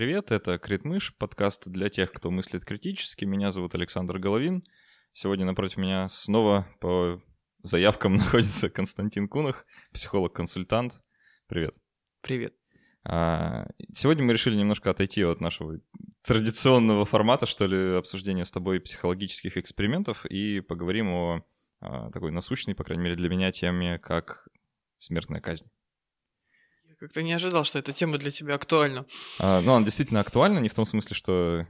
привет, это Критмыш, подкаст для тех, кто мыслит критически. Меня зовут Александр Головин. Сегодня напротив меня снова по заявкам находится Константин Кунах, психолог-консультант. Привет. Привет. А, сегодня мы решили немножко отойти от нашего традиционного формата, что ли, обсуждения с тобой психологических экспериментов и поговорим о а, такой насущной, по крайней мере для меня, теме, как смертная казнь. Как-то не ожидал, что эта тема для тебя актуальна. А, ну, она действительно актуальна, не в том смысле, что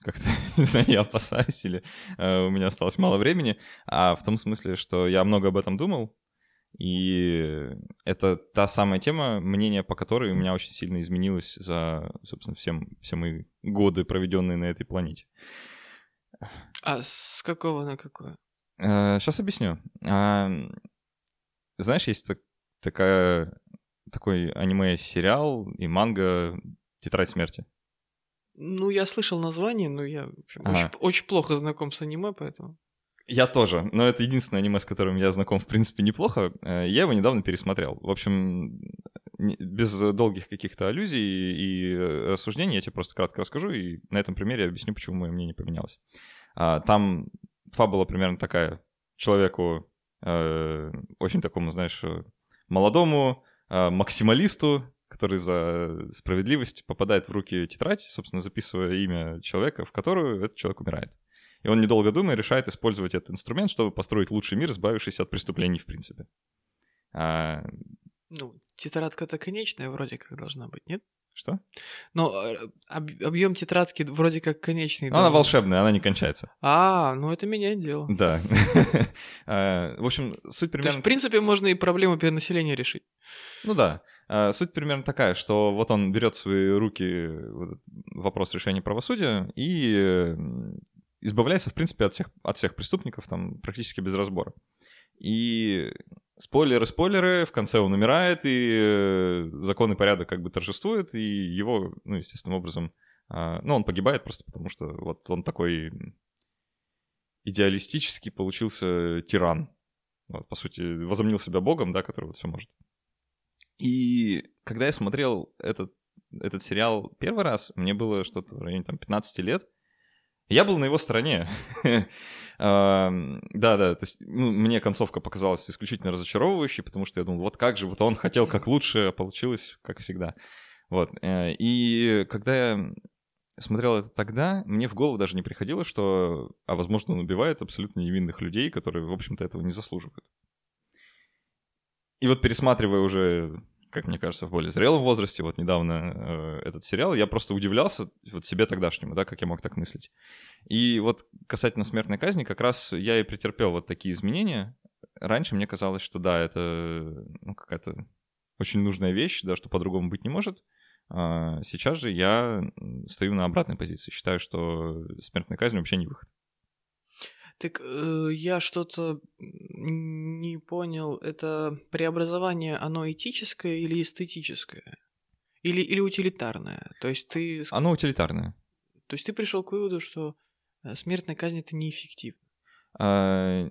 как-то, не знаю, я опасаюсь или э, у меня осталось мало времени, а в том смысле, что я много об этом думал, и это та самая тема, мнение по которой у меня очень сильно изменилось за, собственно, всем, все мои годы, проведенные на этой планете. А с какого на какое? Сейчас э, объясню. А, знаешь, есть так, такая, такой аниме-сериал и манга «Тетрадь смерти». Ну, я слышал название, но я общем, ага. очень, очень плохо знаком с аниме, поэтому... Я тоже, но это единственное аниме, с которым я знаком, в принципе, неплохо. Э, я его недавно пересмотрел. В общем, без долгих каких-то аллюзий и рассуждений я тебе просто кратко расскажу, и на этом примере объясню, почему мое мнение поменялось. А, там фабула примерно такая. Человеку, э, очень такому, знаешь, молодому, э, максималисту, который за справедливость попадает в руки тетрадь, собственно, записывая имя человека, в которую этот человек умирает. И он, недолго думая, решает использовать этот инструмент, чтобы построить лучший мир, избавившись от преступлений, в принципе. А... Ну, тетрадка-то конечная вроде как должна быть, нет? Что? Ну, об, объем тетрадки вроде как конечный. Она волшебная, она не кончается. А, ну это меняет дело. Да. А, в общем, суть примерно... То есть, в принципе, можно и проблему перенаселения решить. Ну да. А, суть примерно такая, что вот он берет в свои руки вопрос решения правосудия и избавляется, в принципе, от всех, от всех преступников там практически без разбора. И спойлеры, спойлеры, в конце он умирает, и э, закон и порядок как бы торжествует, и его, ну, естественным образом, а, ну, он погибает просто потому, что вот он такой идеалистический получился тиран. Вот, по сути, возомнил себя богом, да, который вот все может. И когда я смотрел этот, этот сериал первый раз, мне было что-то в районе там 15 лет, я был на его стороне. Да, да, то есть ну, мне концовка показалась исключительно разочаровывающей, потому что я думал, вот как же, вот он хотел как лучше, а получилось как всегда. Вот. Э, и когда я смотрел это тогда, мне в голову даже не приходило, что, а возможно, он убивает абсолютно невинных людей, которые, в общем-то, этого не заслуживают. И вот пересматривая уже как мне кажется, в более зрелом возрасте, вот недавно э, этот сериал, я просто удивлялся вот себе тогдашнему, да, как я мог так мыслить. И вот касательно смертной казни, как раз я и претерпел вот такие изменения. Раньше мне казалось, что да, это ну, какая-то очень нужная вещь, да, что по-другому быть не может. А сейчас же я стою на обратной позиции, считаю, что смертная казнь вообще не выход. Так э, я что-то не понял. Это преобразование, оно этическое или эстетическое? Или, или утилитарное? То есть ты... Оно утилитарное. То есть ты пришел к выводу, что э, смертная казнь это неэффективно? А,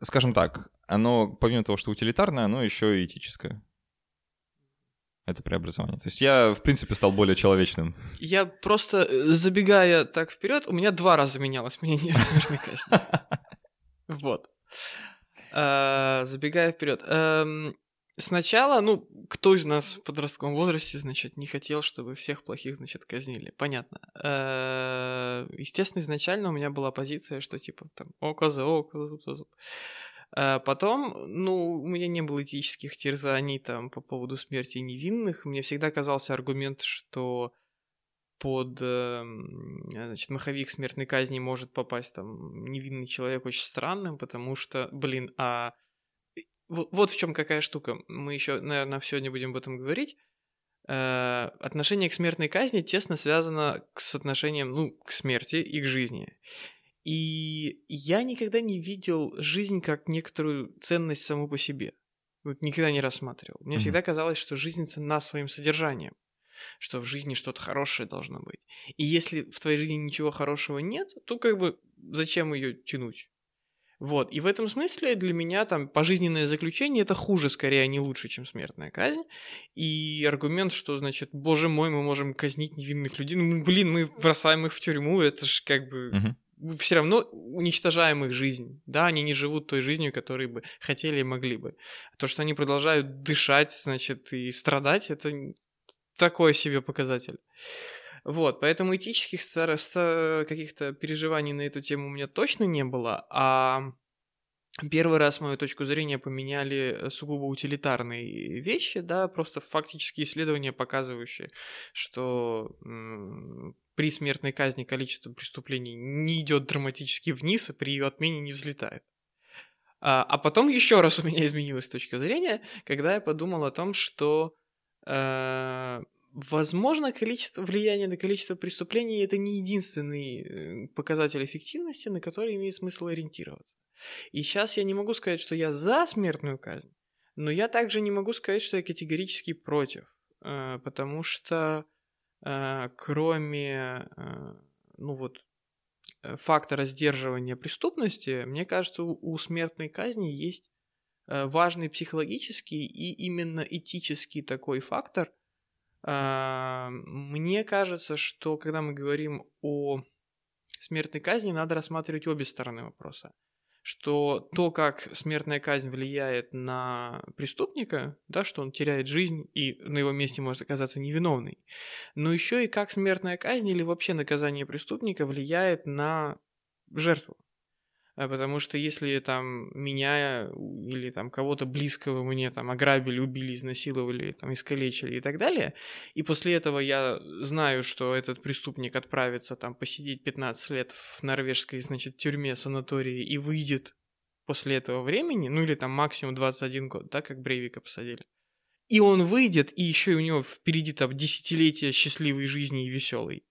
скажем так, оно, помимо того, что утилитарное, оно еще и этическое это преобразование. То есть я, в принципе, стал более человечным. Я просто, э, забегая так вперед, у меня два раза менялось мнение о смертной казни. Вот. А, забегая вперед. Эм, сначала, ну, кто из нас в подростковом возрасте, значит, не хотел, чтобы всех плохих, значит, казнили. Понятно. Э, естественно, изначально у меня была позиция, что типа там око за око, зуб за зуб. А потом, ну, у меня не было этических терзаний там по поводу смерти невинных. Мне всегда казался аргумент, что под э, значит, маховик смертной казни может попасть там невинный человек очень странным, потому что, блин, а вот, в чем какая штука. Мы еще, наверное, сегодня будем об этом говорить. Э, отношение к смертной казни тесно связано с отношением, ну, к смерти и к жизни. И я никогда не видел жизнь как некоторую ценность саму по себе. Вот никогда не рассматривал. Мне mm-hmm. всегда казалось, что жизнь ценна своим содержанием, что в жизни что-то хорошее должно быть. И если в твоей жизни ничего хорошего нет, то как бы зачем ее тянуть? Вот. И в этом смысле для меня там пожизненное заключение это хуже, скорее, а не лучше, чем смертная казнь. И аргумент, что, значит, боже мой, мы можем казнить невинных людей. Ну, блин, мы бросаем их в тюрьму, это же как бы... Мгм. Все равно уничтожаем их жизнь. Да, они не живут той жизнью, которой бы хотели и могли бы. То, что они продолжают дышать, значит, и страдать, это такой себе показатель. Вот, поэтому этических каких-то переживаний на эту тему у меня точно не было, а первый раз мою точку зрения поменяли э, сугубо утилитарные вещи, да, просто фактические исследования, показывающие, что при смертной казни количество преступлений не идет драматически вниз, а при ее отмене не взлетает. А, а потом еще раз у меня изменилась точка зрения, когда я подумал о том, что э, возможно количество влияние на количество преступлений это не единственный э, показатель эффективности, на который имеет смысл ориентироваться. И сейчас я не могу сказать, что я за смертную казнь, но я также не могу сказать, что я категорически против, э, потому что кроме э, ну вот э, фактора сдерживания преступности, мне кажется, у, смертной казни есть э, важный психологический и именно этический такой фактор. Мне кажется, что когда мы говорим о смертной казни, надо рассматривать обе стороны вопроса. Что то, как смертная казнь влияет на преступника, да, что он теряет жизнь и на его месте может оказаться невиновный, но еще и как смертная казнь или вообще наказание преступника влияет на жертву. А Потому что если там меня или там кого-то близкого мне там ограбили, убили, изнасиловали, там искалечили и так далее, и после этого я знаю, что этот преступник отправится там посидеть 15 лет в норвежской, значит, тюрьме, санатории и выйдет после этого времени, ну или там максимум 21 год, да, как Брейвика посадили. И он выйдет, и еще у него впереди там десятилетия счастливой жизни и веселой.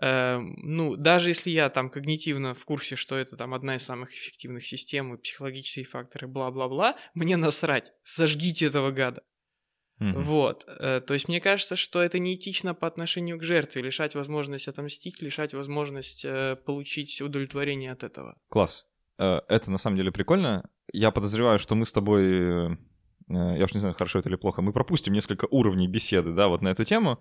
Эм, ну, даже если я там когнитивно в курсе, что это там одна из самых эффективных систем, и психологические факторы, бла-бла-бла, мне насрать, сожгите этого гада. Мгм. Вот. Э, То есть мне кажется, что это неэтично по отношению к жертве, лишать возможность отомстить, лишать возможность э, получить удовлетворение от этого. Класс. Э, Это на самом деле прикольно. Я подозреваю, что мы с тобой, я уж не знаю, хорошо это или плохо, мы пропустим несколько уровней беседы, да, вот на эту тему.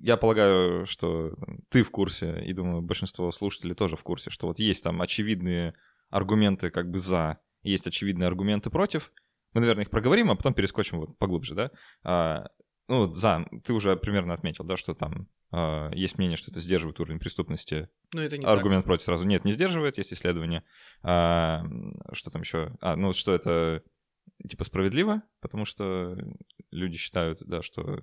Я полагаю, что ты в курсе, и думаю, большинство слушателей тоже в курсе, что вот есть там очевидные аргументы как бы за, есть очевидные аргументы против. Мы, наверное, их проговорим, а потом перескочим вот поглубже, да. А, Ну, за, ты уже примерно отметил, да, что там а, есть мнение, что это сдерживает уровень преступности Но это не Аргумент против сразу. Нет, не сдерживает, есть исследование. А, что там еще? А, ну, что это типа справедливо, потому что люди считают, да, что...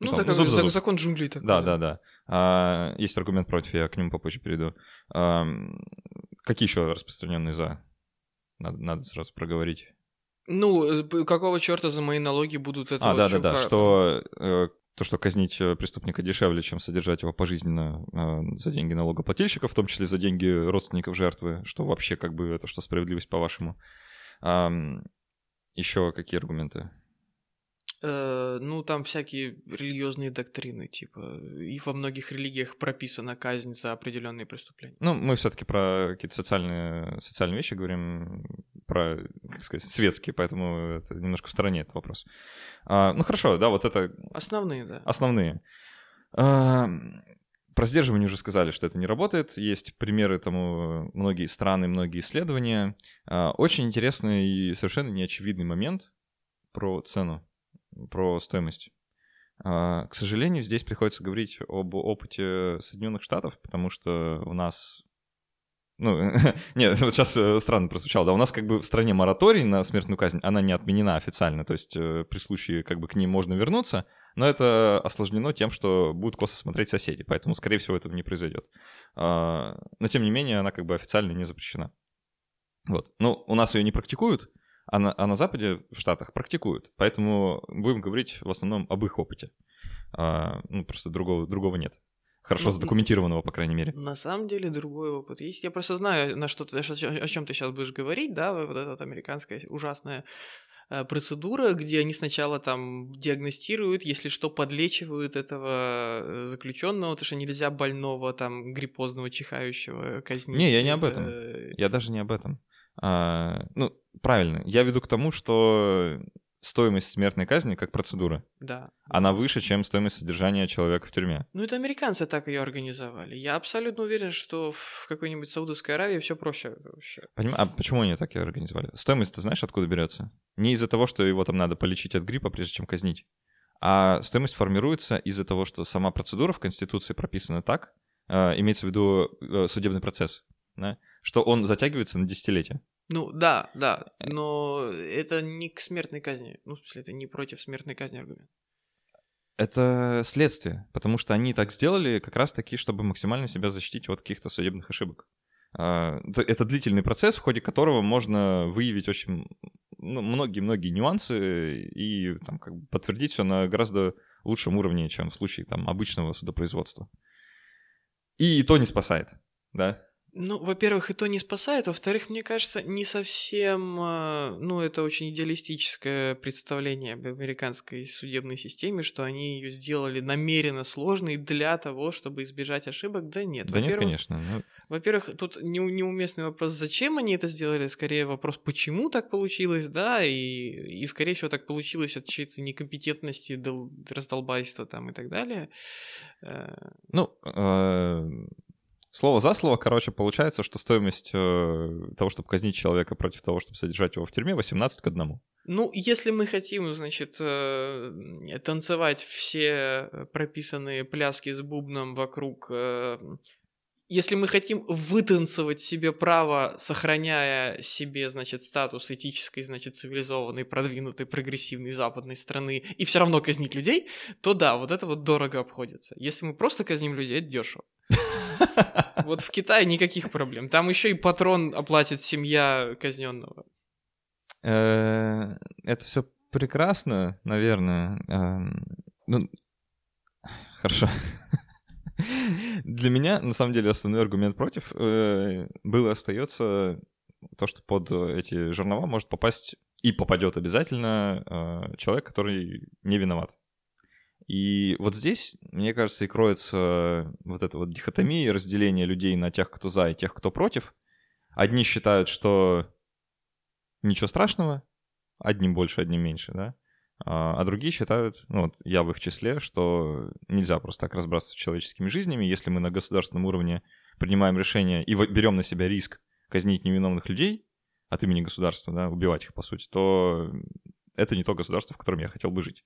Ну, так зуб за зуб. закон джунглей такой. Да, да, да. А, есть аргумент против, я к нему попозже перейду. А, какие еще распространенные за? Надо, надо сразу проговорить. Ну, э, какого черта за мои налоги будут это А, да, да, чувака- да, что э, то, что казнить э, преступника дешевле, чем содержать его пожизненно э, за деньги налогоплательщиков, в том числе за деньги родственников жертвы, что вообще как бы это что справедливость по-вашему. еще какие аргументы? Э, ну, там всякие религиозные доктрины, типа, и во многих религиях прописана казнь за определенные преступления. Ну, мы все-таки про какие-то социальные, социальные вещи говорим, про, как сказать, светские, поэтому это немножко в стороне этот вопрос. А, ну хорошо, да, вот это Основные, да. Основные. А, Про сдерживание уже сказали, что это не работает. Есть примеры тому, многие страны, многие исследования. А, Очень интересный и совершенно неочевидный момент про цену, про стоимость. А, К сожалению, здесь приходится говорить об опыте Соединенных Штатов, потому что у нас ну, нет, вот сейчас э, странно прозвучало, да, у нас как бы в стране мораторий на смертную казнь, она не отменена официально, то есть э, при случае как бы к ней можно вернуться, но это осложнено тем, что будут косо смотреть соседи, поэтому, скорее всего, этого не произойдет. А, Но, тем не менее, она как бы официально не запрещена. Вот. Ну, у нас ее не практикуют, а на, а на Западе, в Штатах, практикуют. Поэтому будем говорить в основном об их опыте. А, ну, просто другого, другого нет. Хорошо Ну, задокументированного, по крайней мере. На самом деле другой опыт есть. Я просто знаю, на что ты, о чем ты сейчас будешь говорить, да, вот эта вот американская ужасная э, процедура, где они сначала там диагностируют, если что, подлечивают этого заключенного, потому что нельзя больного там гриппозного чихающего казнить. Не, я не об Это- этом. Я даже не об этом. А, ну, правильно. Я веду к тому, что стоимость смертной казни как процедура. Да. Она выше, чем стоимость содержания человека в тюрьме. Ну, это американцы так ее организовали. Я абсолютно уверен, что в какой-нибудь Саудовской Аравии все проще вообще. Поним... А почему они так ее организовали? Стоимость, ты знаешь, откуда берется? Не из-за того, что его там надо полечить от гриппа, прежде чем казнить. А стоимость формируется из-за того, что сама процедура в Конституции прописана так, э, имеется в виду э, судебный процесс, да, что он затягивается на десятилетия. Ну да, да, но это не к смертной казни. Ну, в смысле, это не против смертной казни аргумент. Это следствие, потому что они так сделали как раз таки, чтобы максимально себя защитить от каких-то судебных ошибок. А, это длительный процесс, в ходе которого можно выявить очень ну, многие-многие нюансы и там, как бы подтвердить все на гораздо лучшем уровне, чем в случае там, обычного судопроизводства. И то не спасает, да? Ну, во-первых, и то не спасает, во-вторых, мне кажется, не совсем, э, ну, это очень идеалистическое представление об американской судебной системе, что они ее сделали намеренно сложной для того, чтобы избежать ошибок. Да нет. Да нет, конечно. Но... Во-первых, тут не, неуместный вопрос, зачем они это сделали, скорее вопрос, почему так получилось, да, и, и скорее всего так получилось от чьей-то некомпетентности, раздолбайства там и так далее. Э, ну, э, Слово за слово, короче, получается, что стоимость э, того, чтобы казнить человека против того, чтобы содержать его в тюрьме, 18 к 1. Ну, если мы хотим, значит, э, танцевать все прописанные пляски с бубном вокруг... Э, если мы хотим вытанцевать себе право, сохраняя себе, значит, статус этической, значит, цивилизованной, продвинутой, прогрессивной западной страны, и все равно казнить людей, то да, вот это вот дорого обходится. Если мы просто казним людей, это дешево. Вот в Китае никаких проблем. Там еще и патрон оплатит семья казненного. Э, это все прекрасно, наверное. Эм, ну, хорошо. Для меня, на самом деле, основной аргумент против э, был и остается то, что под эти жернова может попасть и попадет обязательно э, человек, который не виноват. И вот здесь, мне кажется, и кроется вот эта вот дихотомия, разделение людей на тех, кто за, и тех, кто против. Одни считают, что ничего страшного, одним больше, одним меньше, да, а, а другие считают, ну вот я в их числе, что нельзя просто так разбрасываться человеческими жизнями, если мы на государственном уровне принимаем решение и берем на себя риск казнить невиновных людей от имени государства, да, убивать их, по сути, то это не то государство, в котором я хотел бы жить.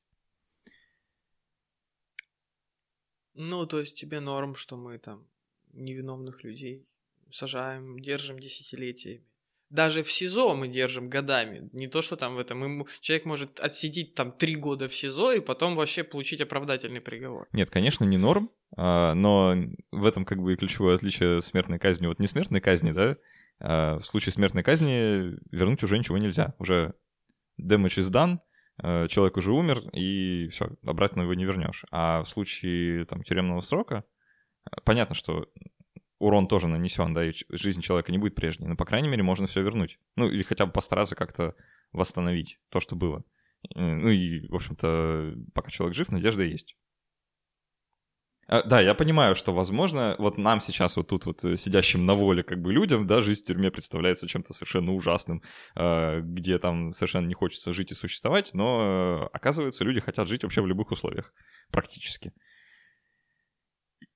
Ну, то есть тебе норм, что мы там невиновных людей сажаем, держим десятилетиями. Даже в СИЗО мы держим годами. Не то, что там в этом. Человек может отсидеть там три года в СИЗО и потом вообще получить оправдательный приговор. Нет, конечно, не норм, а, но в этом как бы и ключевое отличие смертной казни. Вот не смертной казни, да, а в случае смертной казни вернуть уже ничего нельзя. Уже damage is done, человек уже умер, и все, обратно его не вернешь. А в случае там, тюремного срока, э, понятно, что урон тоже нанесен, да, и жизнь человека не будет прежней, но, по крайней мере, можно все вернуть. Ну, или хотя бы постараться как-то восстановить то, что было. Ну и, в общем-то, пока человек жив, надежда есть. А, да, я понимаю, что, возможно, вот нам сейчас вот тут вот э, сидящим на воле как бы людям, да, жизнь в тюрьме представляется чем-то совершенно ужасным, а, где там совершенно не хочется жить и существовать, но э, оказывается, люди хотят жить вообще в любых условиях, практически.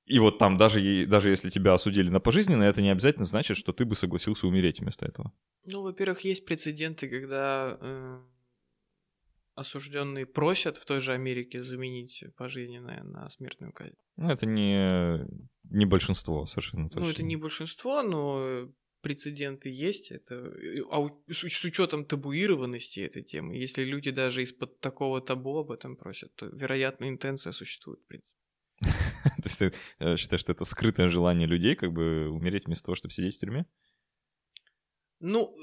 И вот там даже, даже если тебя осудили на пожизненно, это не обязательно значит, что ты бы согласился умереть вместо этого. Ну, во-первых, есть прецеденты, когда э, осужденные просят в той же Америке заменить пожизненное на смертную казнь. Ну, это не, не большинство совершенно точно. Ну, это не большинство, но прецеденты есть. Это, а с, с учетом табуированности этой темы, если люди даже из-под такого табу об этом просят, то, вероятно, интенция существует, в принципе. То есть ты э, считаешь, что это скрытое желание людей как бы умереть вместо того, чтобы сидеть в тюрьме? Ну,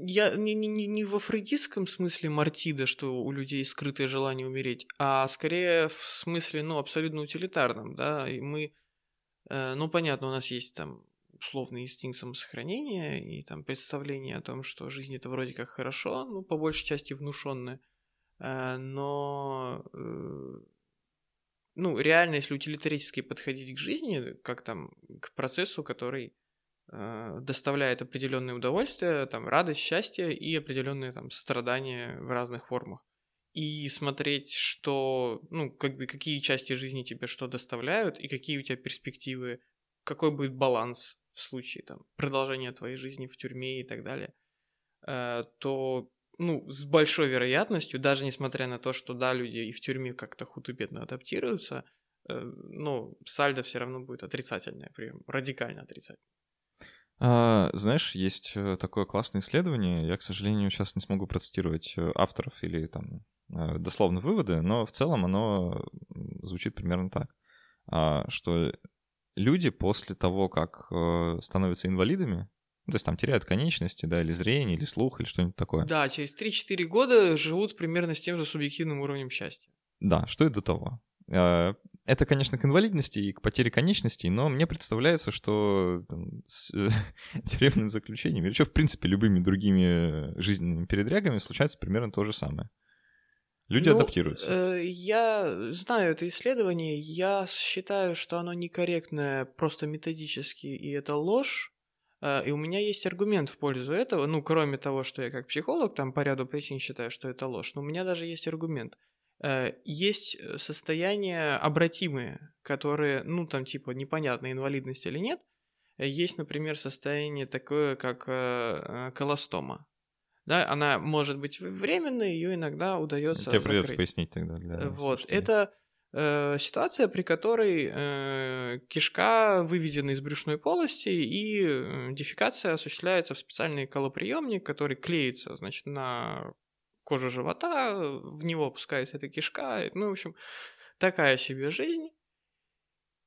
я не, не, не в афродистском смысле Мартида, что у людей скрытое желание умереть, а скорее в смысле, ну, абсолютно утилитарном, да, и мы, э, ну, понятно, у нас есть там условный инстинкт самосохранения и там представление о том, что жизнь это вроде как хорошо, ну, по большей части внушенное, э, но, э, ну, реально, если утилитаристски подходить к жизни, как там, к процессу, который доставляет определенные удовольствия, там, радость, счастье и определенные там страдания в разных формах. И смотреть, что, ну, как бы, какие части жизни тебе что доставляют, и какие у тебя перспективы, какой будет баланс в случае там продолжения твоей жизни в тюрьме и так далее, э, то ну, с большой вероятностью, даже несмотря на то, что да, люди и в тюрьме как-то худо-бедно адаптируются, э, ну, сальдо все равно будет отрицательное, прям радикально отрицательное. А, знаешь, есть э, такое классное исследование, я, к сожалению, сейчас не смогу процитировать э, авторов или там дословно выводы, но в целом оно звучит примерно так, а, что люди после того, как становятся инвалидами, ну, то есть там теряют конечности, да, или зрение, или слух, или что-нибудь такое. Да, через 3-4 года живут примерно с тем же субъективным уровнем счастья. Да, что и до того. Это, конечно, к инвалидности и к потере конечностей, но мне представляется, что там, с э, тюремным заключением или что, в принципе, любыми другими жизненными передрягами случается примерно то же самое. Люди ну, адаптируются. Э, я знаю это исследование, я считаю, что оно некорректное просто методически, и это ложь. А, и у меня есть аргумент в пользу этого, ну, кроме того, что я как психолог там по ряду причин считаю, что это ложь, но у меня даже есть аргумент. Э, есть э, состояния обратимые, которые, ну, там, типа, непонятно, инвалидность или нет. Есть, например, состояние такое, как э, колостома. Да, она может быть временной, ее иногда удается. Тебе придется пояснить тогда для. Вот. Это э, ситуация, при которой э, кишка выведена из брюшной полости и э, дефекация осуществляется в специальный колоприемник, который клеится, значит, на кожу живота, в него опускается эта кишка. Ну, в общем, такая себе жизнь.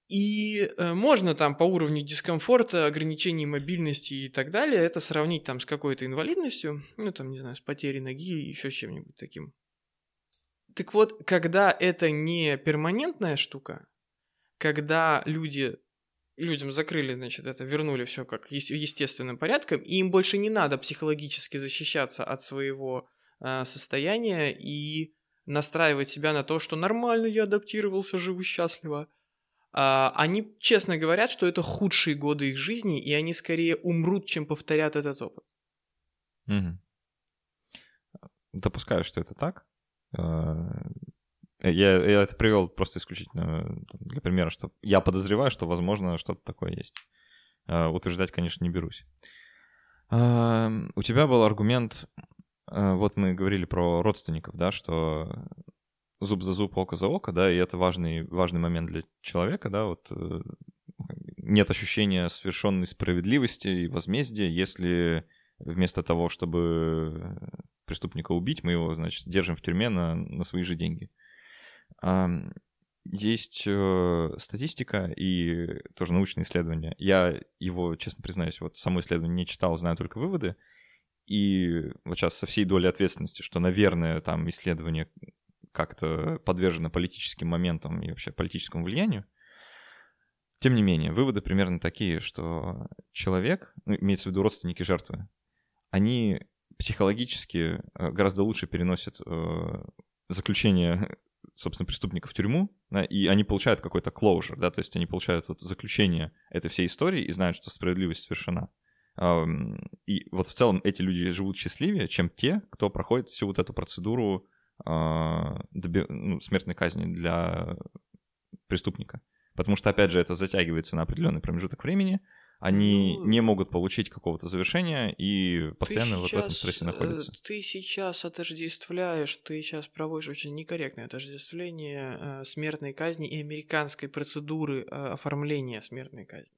И э, можно там по уровню дискомфорта, ограничений мобильности и так далее это сравнить там с какой-то инвалидностью, ну там, не знаю, с потерей ноги, еще чем-нибудь таким. Так вот, когда это не перманентная штука, когда люди людям закрыли, значит, это, вернули все как естественным порядком, и им больше не надо психологически защищаться от своего э, состояния и настраивать себя на то, что нормально я адаптировался, живу счастливо. А, они честно говорят, что это худшие годы их жизни, и они скорее умрут, чем повторят этот опыт. Угу. Допускаю, что это так. Э, я, я это привел просто исключительно для примера, что я подозреваю, что, возможно, что-то такое есть. Э, утверждать, конечно, не берусь. Эм, у тебя был аргумент, э, вот мы говорили про родственников, да, что зуб за зуб, око за око, да, и это важный, важный момент для человека, да, вот нет ощущения совершенной справедливости и возмездия, если вместо того, чтобы преступника убить, мы его, значит, держим в тюрьме на, на свои же деньги. Есть э, статистика и тоже научные исследования. Я его, честно признаюсь, вот само исследование не читал, знаю только выводы. И вот сейчас со всей долей ответственности, что, наверное, там исследование как-то подвержено политическим моментам и вообще политическому влиянию. Тем не менее, выводы примерно такие, что человек, ну, имеется в виду родственники жертвы, они психологически э, гораздо лучше переносят э, заключение, собственно, преступника в тюрьму, да, и они получают какой-то closure, да, то есть они получают вот заключение этой всей истории и знают, что справедливость совершена. И вот в целом эти люди живут счастливее, чем те, кто проходит всю вот эту процедуру а, ну, смертной казни для преступника. Потому что, опять же, это затягивается на определенный промежуток времени, они ну, не могут получить какого-то завершения и постоянно сейчас, вот в этом стрессе находятся. Ты сейчас отождествляешь, ты сейчас проводишь очень некорректное отождествление э, смертной казни и американской процедуры э, оформления смертной казни.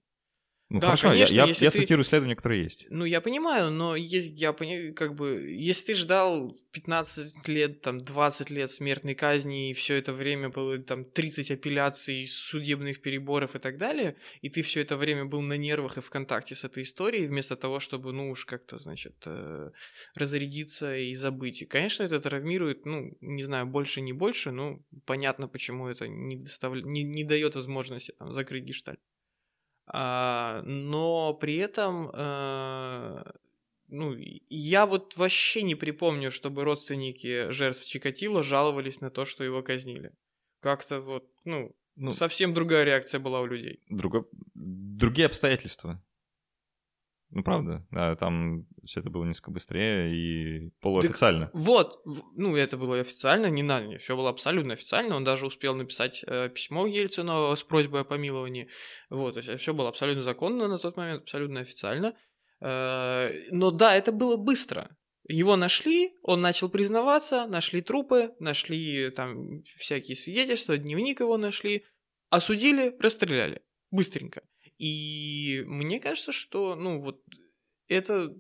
Ну да, хорошо, конечно, я, я, я ты... цитирую исследования, которые есть. Ну, я понимаю, но есть, я понимаю, как бы, если ты ждал 15 лет, там, 20 лет смертной казни, и все это время было там 30 апелляций, судебных переборов и так далее, и ты все это время был на нервах и в контакте с этой историей, вместо того, чтобы, ну, уж как-то, значит, э, разрядиться и забыть. И, конечно, это травмирует, ну, не знаю, больше, не больше, но понятно, почему это не, доставля... не, не дает возможности там закрыть гештальт. А, но при этом, э, ну, я вот вообще не припомню, чтобы родственники жертв Чикатило жаловались на то, что его казнили. Как-то вот, ну, ну совсем другая реакция была у людей. Друго... Другие обстоятельства. Ну, правда, да, там все это было несколько быстрее и полуофициально. Так, вот, ну, это было официально, не на не, все было абсолютно официально. Он даже успел написать э, письмо Ельцину с просьбой о помиловании. Вот, то есть все было абсолютно законно на тот момент, абсолютно официально. Э, но да, это было быстро. Его нашли, он начал признаваться, нашли трупы, нашли там всякие свидетельства, дневник его нашли, осудили, расстреляли. Быстренько. И мне кажется, что, ну, вот это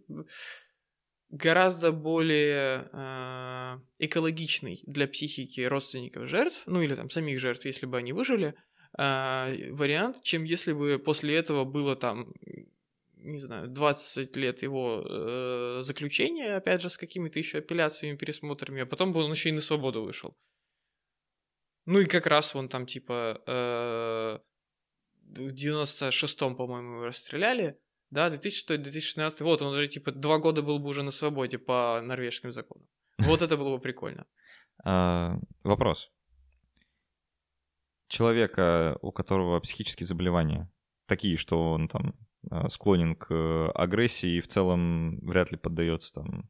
гораздо более э, экологичный для психики родственников жертв, ну или там самих жертв, если бы они выжили, э, вариант, чем если бы после этого было там, не знаю, 20 лет его э, заключения, опять же, с какими-то еще апелляциями, пересмотрами, а потом бы он еще и на свободу вышел. Ну и как раз он там типа э, в 96-м, по-моему, его расстреляли. Да, 2006-2016. Вот, он уже, типа, два года был бы уже на свободе по норвежским законам. Вот это было бы прикольно. А, вопрос. Человека, у которого психические заболевания, такие, что он там а, склонен к агрессии и в целом вряд ли поддается там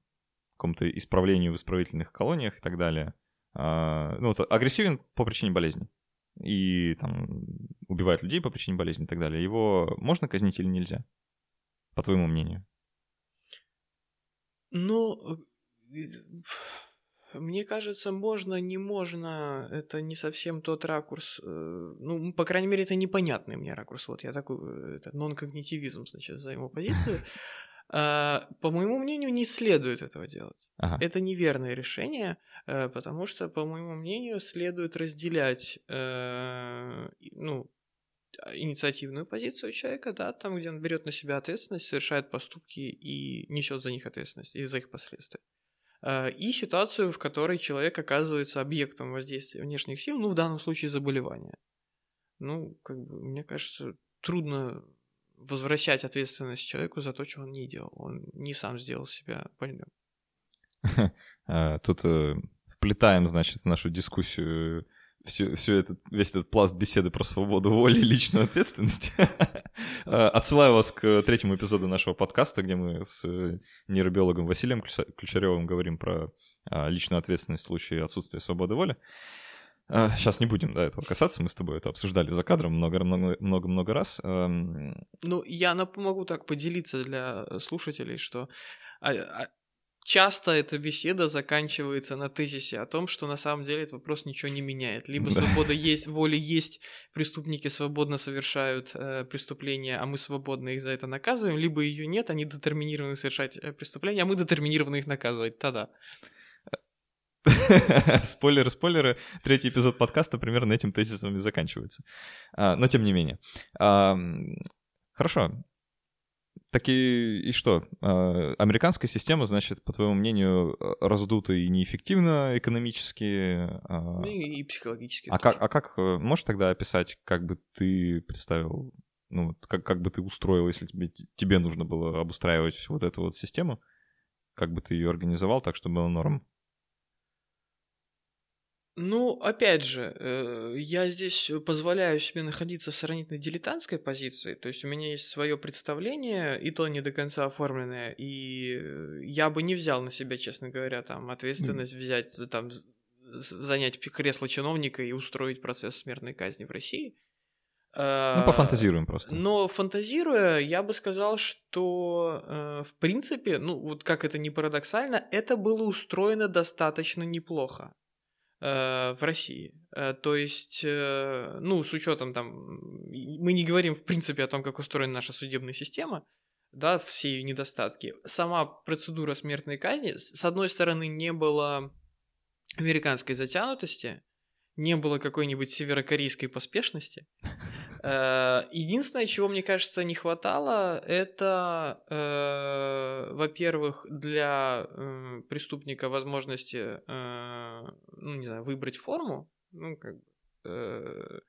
какому-то исправлению в исправительных колониях и так далее. А, ну, вот агрессивен по причине болезни и там убивает людей по причине болезни и так далее, его можно казнить или нельзя? По твоему мнению? Ну, э, мне кажется, можно, не можно, это не совсем тот ракурс. Э, ну, по крайней мере, это непонятный мне ракурс. Вот я такой, э, это нон-когнитивизм, значит, за его позицию. А, по моему мнению, не следует этого делать. Ага. Это неверное решение, потому что, по моему мнению, следует разделять ну, инициативную позицию человека, да, там, где он берет на себя ответственность, совершает поступки и несет за них ответственность и за их последствия. Э, и ситуацию, в которой человек оказывается объектом воздействия внешних сил, ну, в данном случае заболевания. Ну, как бы, мне кажется, трудно возвращать ответственность человеку за то, что он не делал. Он не сам сделал себя больным. А, тут э, вплетаем, значит, нашу дискуссию все, все этот, весь этот пласт беседы про свободу воли и личную ответственность. А, отсылаю вас к третьему эпизоду нашего подкаста, где мы с э, нейробиологом Василием Ключаревым говорим про а, личную ответственность в случае отсутствия свободы воли. Сейчас не будем да, этого касаться, мы с тобой это обсуждали за кадром много-много раз. Ну, я могу так поделиться для слушателей, что часто эта беседа заканчивается на тезисе о том, что на самом деле этот вопрос ничего не меняет. Либо да. свобода есть, воля есть, преступники свободно совершают э, преступления, а мы свободно их за это наказываем, либо ее нет, они детерминированы совершать э, преступления, а мы детерминированы их наказывать. Тогда. спойлеры, спойлеры. Третий эпизод подкаста примерно этим тезисом и заканчивается. А, но тем не менее. Хорошо. Так и, и что? А, американская система, значит, по твоему мнению, раздута и неэффективна экономически. А... Ну и, и психологически. А как, а как э, можешь тогда описать, как бы ты представил, ну, как, как бы ты устроил, если тебе, тебе нужно было обустраивать всю вот эту вот систему? Как бы ты ее организовал так, чтобы было норм? Ну, опять же, э, я здесь позволяю себе находиться в сравнительно дилетантской позиции, то есть у меня есть свое представление, и то не до конца оформленное, и э, я бы не взял на себя, честно говоря, там ответственность взять, там, занять кресло чиновника и устроить процесс смертной казни в России. Ну, пофантазируем просто. Но фантазируя, я бы сказал, что э, в принципе, ну вот как это не парадоксально, это было устроено достаточно неплохо. Э, в России. Э, то есть, э, ну, с учетом там, мы не говорим в принципе о том, как устроена наша судебная система, да, все ее недостатки. Сама процедура смертной казни, с одной стороны, не было американской затянутости, не было какой-нибудь северокорейской поспешности. Э, единственное, чего, мне кажется, не хватало, это, э, во-первых, для э, преступника возможности, ну, не знаю, выбрать форму. Ну, как бы,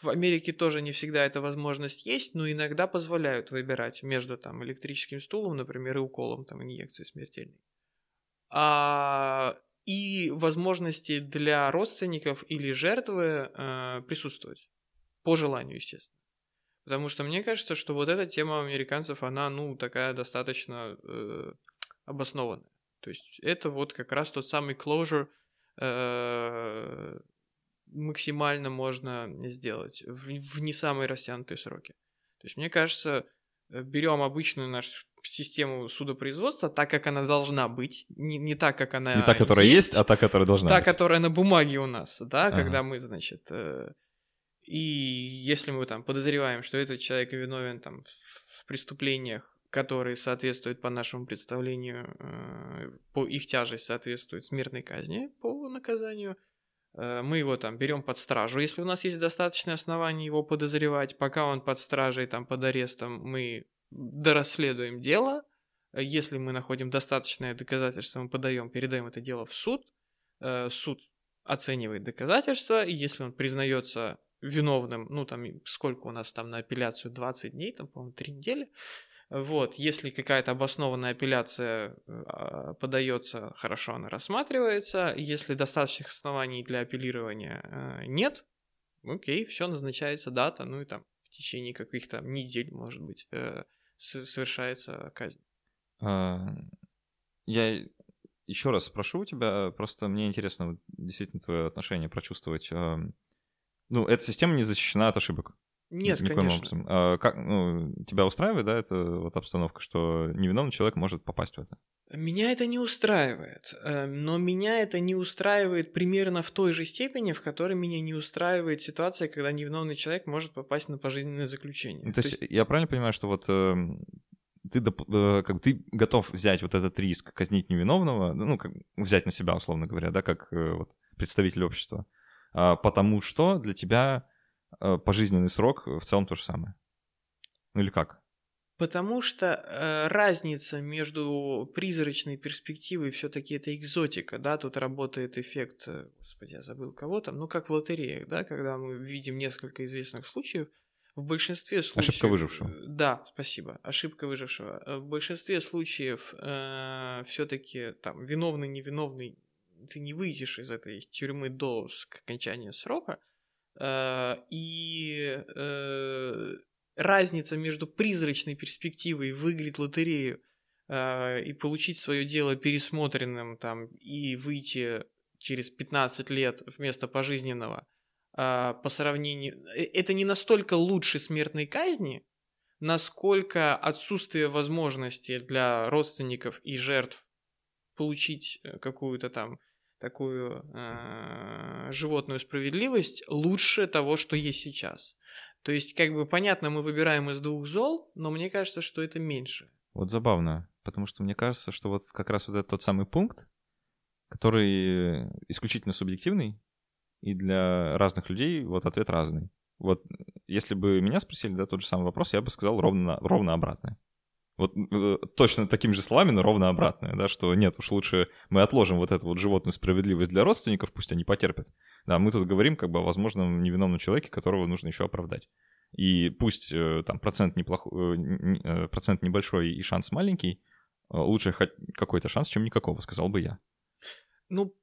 в Америке тоже не всегда эта возможность есть, но иногда позволяют выбирать между там электрическим стулом, например, и уколом там инъекции смертельной. А и возможности для родственников или жертвы э, присутствовать. По желанию, естественно. Потому что мне кажется, что вот эта тема американцев, она, ну, такая достаточно э, обоснованная. То есть это вот как раз тот самый closure э, максимально можно сделать в, в не самые растянутые сроки. То есть мне кажется, берем обычную нашу систему судопроизводства так, как она должна быть, не, не так, как она Не та, которая есть, а та, которая должна та, быть. которая на бумаге у нас, да, Ага. когда мы, значит, э, и если мы там подозреваем, что этот человек виновен там в, преступлениях, которые соответствуют по нашему представлению, э, по их тяжесть соответствует смертной казни по наказанию, э, мы его там берем под стражу, если у нас есть достаточное основание его подозревать, пока он под стражей, там, под арестом, мы дорасследуем дело, если мы находим достаточное доказательство, мы подаем, передаем это дело в суд, Э, суд оценивает доказательства, и если он признается виновным, ну там сколько у нас там на апелляцию 20 дней, там, по-моему, 3 недели, вот, если какая-то обоснованная апелляция э, подается, хорошо она рассматривается, если достаточных оснований для апеллирования э, нет, окей, все, назначается дата, ну и там в течение каких-то недель, может быть, э, совершается казнь. А, Я еще раз спрошу у тебя, просто мне интересно действительно твое отношение прочувствовать. Ну, эта система не защищена от ошибок. Нет, никоим конечно. образом. А как, ну, тебя устраивает, да, эта вот обстановка, что невиновный человек может попасть в это? Меня это не устраивает, э, но меня это не устраивает примерно в той же степени, в которой меня не устраивает ситуация, когда невиновный человек может попасть на пожизненное заключение. Ну, То есть я правильно понимаю, что вот эм, ты, э, как бы ты готов взять вот этот риск, казнить невиновного, ну, как взять на себя, условно говоря, да, как э, вот представитель общества, потому что для тебя э, пожизненный срок в целом то же самое. Ну или как? Потому что э, разница между призрачной перспективой все-таки это экзотика, да, тут работает эффект, э, господи, я забыл кого там, ну как в лотереях, да, когда мы видим несколько известных случаев, в большинстве случаев... Ошибка выжившего. э, Да, спасибо, ошибка выжившего. Э, В большинстве случаев все-таки там виновный, невиновный, ты не выйдешь из этой тюрьмы до окончания срока, Э, и э, разница между призрачной перспективой выиграть лотерею э, и получить свое дело пересмотренным там и выйти через 15 лет вместо пожизненного по сравнению... Это не настолько лучше смертной казни, насколько отсутствие возможности для родственников и жертв получить какую-то там такую э, животную справедливость лучше того, что есть сейчас. То есть, как бы понятно, мы выбираем из двух зол, но мне кажется, что это меньше. Вот забавно, потому что мне кажется, что вот как раз вот это тот самый пункт, который исключительно субъективный, и для разных людей вот ответ разный. Вот если бы меня спросили, да, тот же самый вопрос, я бы сказал ровно, ровно обратное. Вот э, точно такими же словами, но ровно обратное, да, что нет, уж лучше мы отложим вот эту вот животную справедливость для родственников, пусть они потерпят. Да, мы тут говорим как бы о возможном невиновном человеке, которого нужно еще оправдать. И пусть э, там процент, неплохой, процент небольшой и шанс маленький, э, лучше хоть какой-то шанс, чем никакого, сказал бы я. Ну,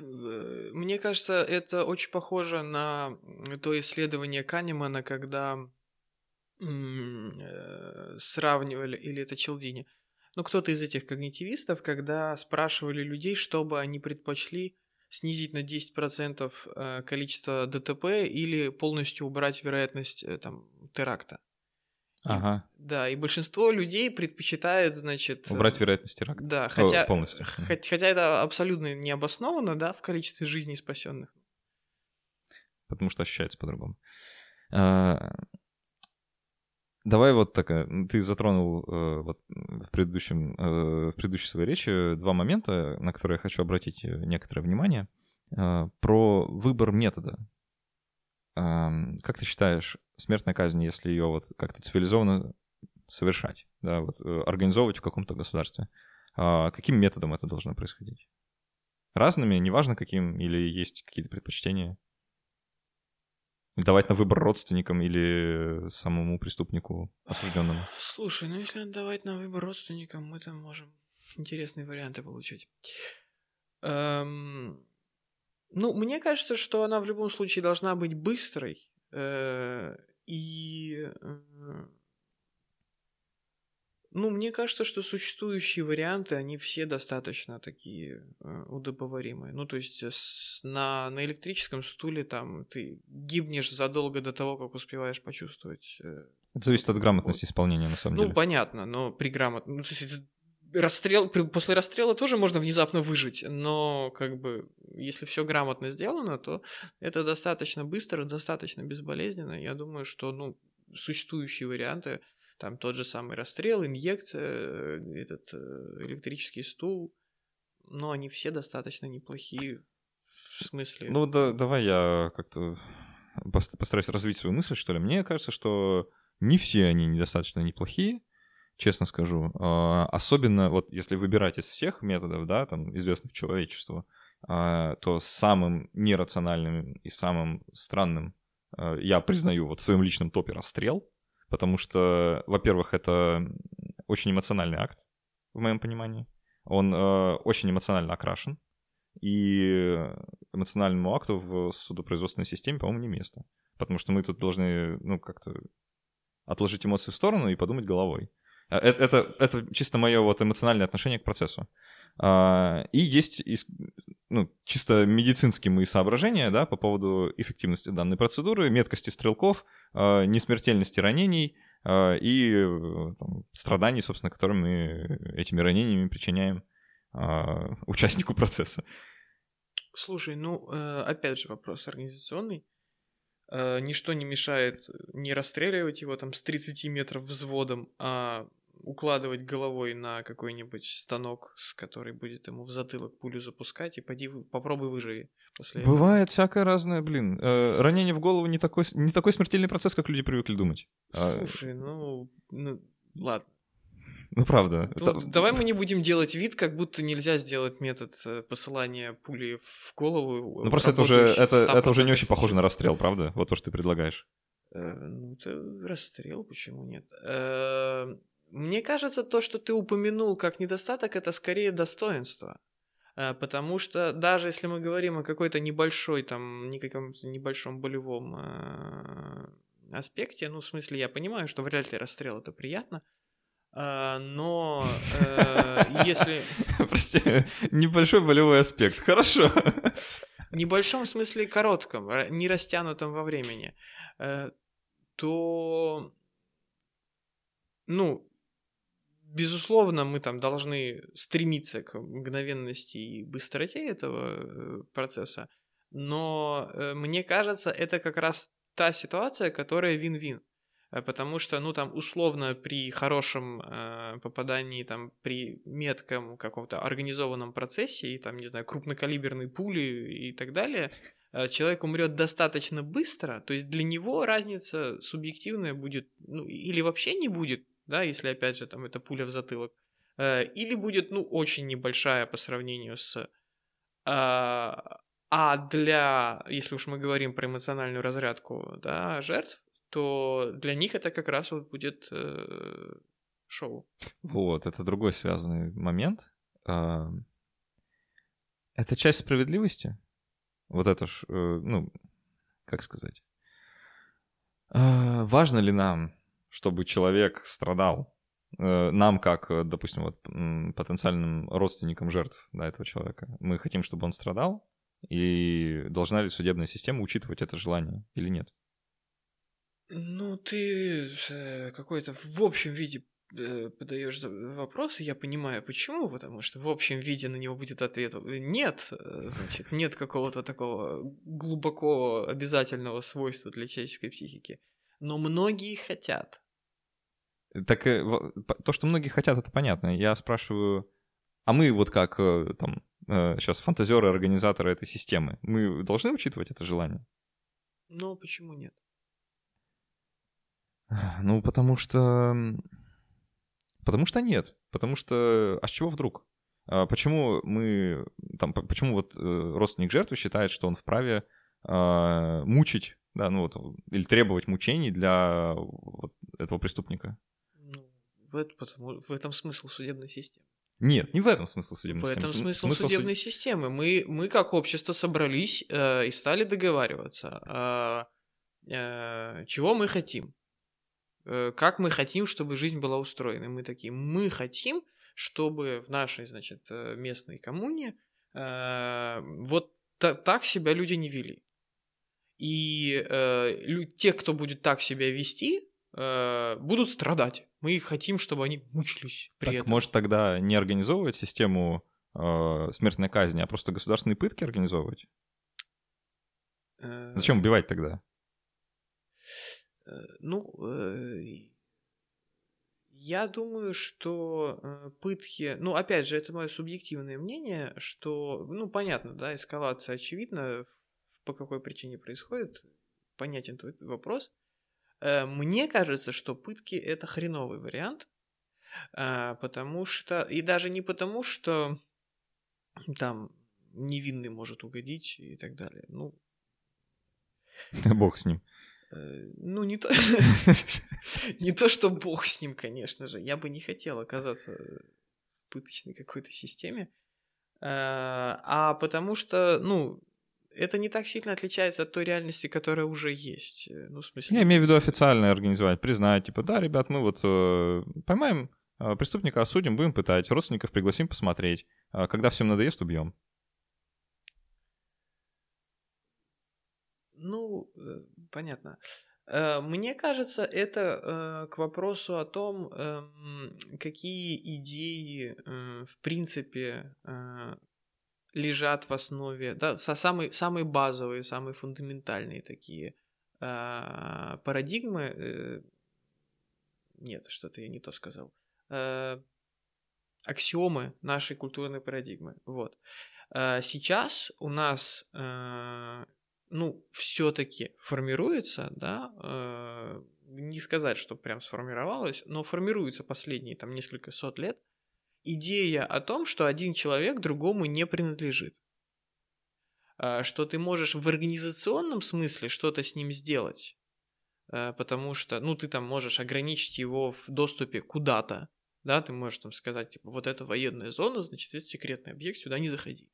э, мне кажется, это очень похоже на то исследование Канемана, когда э, сравнивали, или это Челдини, ну, кто-то из этих когнитивистов, когда спрашивали людей, что бы они предпочли снизить на 10% э, количество ДТП или полностью убрать вероятность э, там, теракта. Ага. Да, и большинство людей предпочитает, значит... э, Убрать вероятность теракта. Да, О, хотя, полностью. хот- хотя это абсолютно не обосновано, да, в количестве жизней спасенных. Потому что ощущается по-другому. Давай вот так, э, ты затронул э, вот в, предыдущем, э, в предыдущей своей речи два момента, на которые я хочу обратить э, некоторое внимание. Э, Про выбор метода. Ам, Как ты считаешь, смертная казнь, если ее вот как-то цивилизованно совершать, да, вот э, организовывать в каком-то государстве, а каким методом это должно происходить? Разными, неважно каким, или есть какие-то предпочтения? Давать на выбор родственникам или самому преступнику осужденному? Слушай, ну если отдавать на выбор родственникам, мы там можем интересные варианты получить. Эм, Ну, мне кажется, что она в любом случае должна быть быстрой. э, и ну, мне кажется, что существующие варианты, они все достаточно такие э, удобоваримые. Ну, то есть с, на, на электрическом стуле там ты гибнешь задолго до того, как успеваешь почувствовать. Э, Это зависит от грамотности исполнения, на самом ну, деле. Ну, понятно, но при грамотном... Ну, расстрел, при, после расстрела тоже можно внезапно выжить, но как бы если все грамотно сделано, то это достаточно быстро, достаточно безболезненно. Я думаю, что ну, существующие варианты там тот же самый расстрел, инъекция, э, этот э, электрический стул, но они все достаточно неплохие в смысле. Ну да, давай я как-то постараюсь развить свою мысль, что ли. Мне кажется, что не все они недостаточно неплохие, честно скажу. А, особенно вот если выбирать из всех методов, да, там, известных человечеству, а, то самым нерациональным и самым странным а, я признаю вот в своем личном топе расстрел потому что, во-первых, это очень эмоциональный акт, в моем понимании. Он э, очень эмоционально окрашен, и эмоциональному акту в судопроизводственной системе, по-моему, не место. Потому что мы тут должны, ну, как-то отложить эмоции в сторону и подумать головой. Это, это, это чисто мое вот эмоциональное отношение к процессу. А, и есть ну, чисто медицинские мои соображения да, по поводу эффективности данной процедуры, меткости стрелков, а, несмертельности ранений а, и там, страданий, собственно, которые мы этими ранениями причиняем участнику процесса. Слушай, ну, э, опять же, вопрос организационный. Э, ничто не мешает не расстреливать его там с 30 метров взводом, а укладывать головой на какой-нибудь станок, с который будет ему в затылок пулю запускать, и поди, попробуй выживи. После Бывает этого. всякое разное, блин. Э, ранение в голову не такой, не такой смертельный процесс, как люди привыкли думать. А Слушай, ну, ну ладно. Ну, правда. Ну, это... Давай мы не будем делать вид, как будто нельзя сделать метод э, посылания пули в голову. Ну, просто это уже, это, это уже не очень похоже на расстрел, правда? Вот то, что ты предлагаешь. Э, ну, это расстрел, почему нет? Э, мне кажется, то, что ты упомянул как недостаток, это скорее достоинство. Э, потому что даже если мы говорим о какой-то небольшой, там, никаком небольшом болевом э, аспекте, ну, в смысле, я понимаю, что вряд ли расстрел это приятно, э, но если... Прости, небольшой болевой аспект, хорошо. В небольшом смысле коротком, не растянутом во времени, то, ну, безусловно, мы там должны стремиться к мгновенности и быстроте этого э, процесса, но э, мне кажется, это как раз та ситуация, которая вин-вин. Э, потому что, ну, там, условно, при хорошем э, попадании, там, при метком каком-то организованном процессе, и там, не знаю, крупнокалиберной пули и так далее, э, человек умрет достаточно быстро, то есть для него разница субъективная будет, ну, или вообще не будет, да, если, опять же, там, это пуля в затылок, э, или будет, ну, очень небольшая по сравнению с... А, а для, если уж мы говорим про эмоциональную разрядку, да, жертв, то для них это как раз вот будет э, шоу. Вот, это другой связанный момент. А, это часть справедливости. Вот это ж, э, ну, как сказать. А, важно ли нам чтобы человек страдал. Э, нам, как, э, допустим, вот, потенциальным родственникам жертв да, этого человека, мы хотим, чтобы он страдал, и должна ли судебная система учитывать это желание или нет? Ну, ты э, какой-то в общем виде подаешь вопросы, я понимаю, почему, потому что в общем виде на него будет ответ нет, значит, нет какого-то такого глубоко обязательного свойства для человеческой психики. Но многие хотят. Так э, то, что многие хотят, это понятно. Я спрашиваю, а мы вот как э, там сейчас э, фантазеры, организаторы этой системы, мы должны учитывать это желание? Ну, почему нет? Ну, потому что... Потому что нет. Потому что... А с чего вдруг? А почему мы... Там, почему вот родственник жертвы считает, что он вправе э, мучить, да, ну вот, или требовать мучений для вот этого преступника? В, это, потому, в этом смысл судебной системы. Нет, не в этом смысл судебной в системы. В этом смысл, смысл судебной суд... системы. Мы, мы как общество собрались э, и стали договариваться. Э, э, чего мы хотим, э, как мы хотим, чтобы жизнь была устроена. И мы такие, мы хотим, чтобы в нашей, значит, э, местной коммуне э, вот та- так себя люди не вели. И э, лю- те, кто будет так себя вести, э, будут страдать. Мы хотим, чтобы они мучились при Так, этом. может, тогда не организовывать систему э, смертной казни, а просто государственные пытки организовывать? Э, Зачем убивать тогда? э, Ну, э, я думаю, что пытки, ну, опять же, это мое субъективное мнение, что, ну, понятно, да, эскалация очевидна, по какой причине происходит, понятен твой вопрос. Э, Мне кажется, что пытки это хреновый вариант, э, потому что, и даже не потому, что там невинный может угодить и так далее. Ну, Бог с ним. Э, Ну, не то... не то, что бог с ним, конечно же. Я бы не хотел оказаться в пыточной какой-то системе. Э, А потому что, ну, это не так сильно отличается от той реальности, которая уже есть. Э, Ну, в смысле... Я имею в виду официально организовать, признать, типа, да, ребят, мы вот э, поймаем э, преступника, осудим, будем пытать, родственников пригласим посмотреть. А когда всем надоест, убьем. Ну, э, понятно. Э, Мне кажется, это э, к вопросу о том, эм, какие идеи, э, в принципе, э, лежат в основе, да, со- самые, самые базовые, самые фундаментальные такие э, парадигмы. э, Нет, что-то я не то сказал. Э, Аксиомы нашей культурной парадигмы. Вот. Э, Сейчас у нас э, ну, все-таки формируется, да, э, не сказать, что прям сформировалось, но формируется последние там несколько сот лет идея о том, что один человек другому не принадлежит. Э, Что ты можешь в организационном смысле что-то с ним сделать, э, потому что, ну, ты там можешь ограничить его в доступе куда-то, да, ты можешь там сказать, типа, вот это военная зона, значит, это секретный объект, сюда не заходи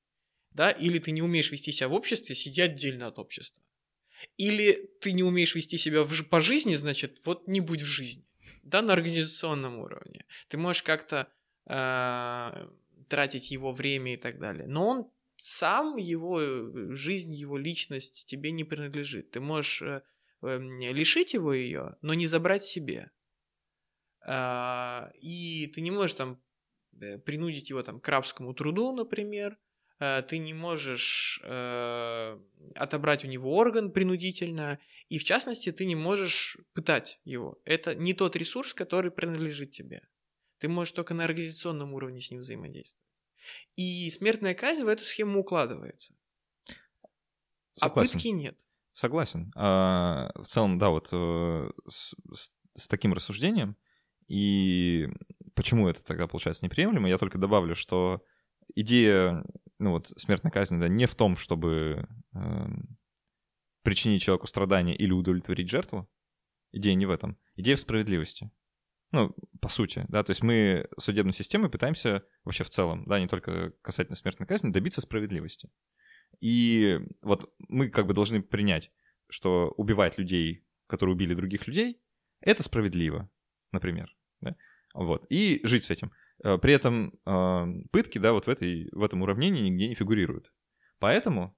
да, или ты не умеешь вести себя в обществе, сиди отдельно от общества. Или ты не умеешь вести себя в, по жизни, значит, вот не будь в жизни, да, на организационном уровне. Ты можешь как-то э, тратить его время и так далее. Но он сам, его э, жизнь, его личность тебе не принадлежит. Ты можешь э, эм, лишить его ее, но не забрать себе. А, и ты не можешь там э, принудить его там к рабскому труду, например, э, ты не можешь э, отобрать у него орган принудительно, и в частности ты не можешь пытать его. Это не тот ресурс, который принадлежит тебе. Ты можешь только на организационном уровне с ним взаимодействовать. И смертная казнь в эту схему укладывается. Согласен. А пытки нет. Согласен. А, в целом, да, вот э, с, с- таким рассуждением, и почему это тогда получается неприемлемо, я только добавлю, что идея, ну вот, смертной казни, да, не в том, чтобы эм, причинить человеку страдания или удовлетворить жертву. Идея не в этом. Идея в справедливости. Ну, по сути, да, то есть мы судебной системой пытаемся вообще в целом, да, не только касательно смертной казни, добиться справедливости. И вот мы как бы должны принять, что убивать людей, которые убили других людей, это справедливо, например. Да? Вот. И жить с этим. Э, При этом э, пытки, да, вот в, этой, в этом уравнении нигде не фигурируют. Поэтому,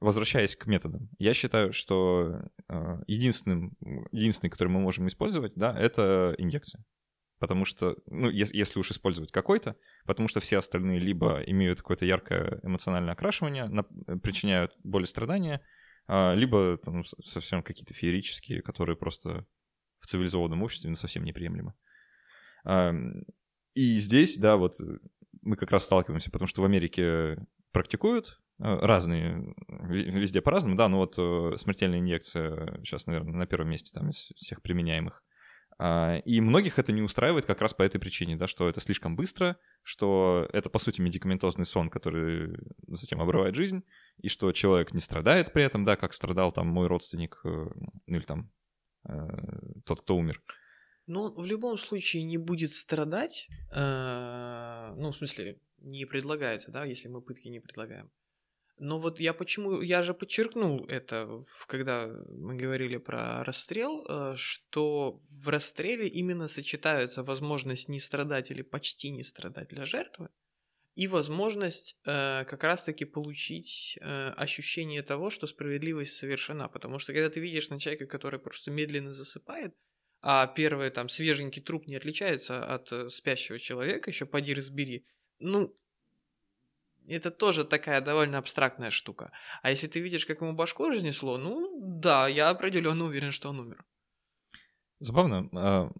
возвращаясь к методам, я считаю, что э, единственным, единственный, который мы можем использовать, да, это инъекция. Потому что, ну, ес- если уж использовать какой-то, потому что все остальные либо имеют какое-то яркое эмоциональное окрашивание, нап- причиняют боль и страдания, а, либо там, совсем какие-то феерические, которые просто в цивилизованном обществе ну, совсем неприемлемы. И здесь, да, вот э, мы как раз сталкиваемся, потому что в Америке практикуют э, разные, ви- везде по-разному, да, но вот э, смертельная инъекция сейчас, наверное, на первом месте там из всех применяемых. А, И многих это не устраивает как раз по этой причине, да, что это слишком быстро, что это, по сути, медикаментозный сон, который затем обрывает жизнь, и что человек не страдает при этом, да, как страдал там мой родственник, э, ну или там э, тот, кто умер. Он в любом случае не будет страдать. э, Ну, в смысле, не предлагается, да, если мы пытки не предлагаем. Но вот я почему, я же подчеркнул это, когда мы говорили про расстрел, э, что в расстреле именно сочетаются возможность не страдать или почти не страдать для жертвы, и возможность э, как раз-таки получить э, ощущение того, что справедливость совершена. Потому что когда ты видишь на человека, который просто медленно засыпает, а первый там свеженький труп не отличается от спящего человека, еще поди разбери, ну, это тоже такая довольно абстрактная штука. А если ты видишь, как ему башку разнесло, ну да, я определенно уверен, что он умер. Забавно. А,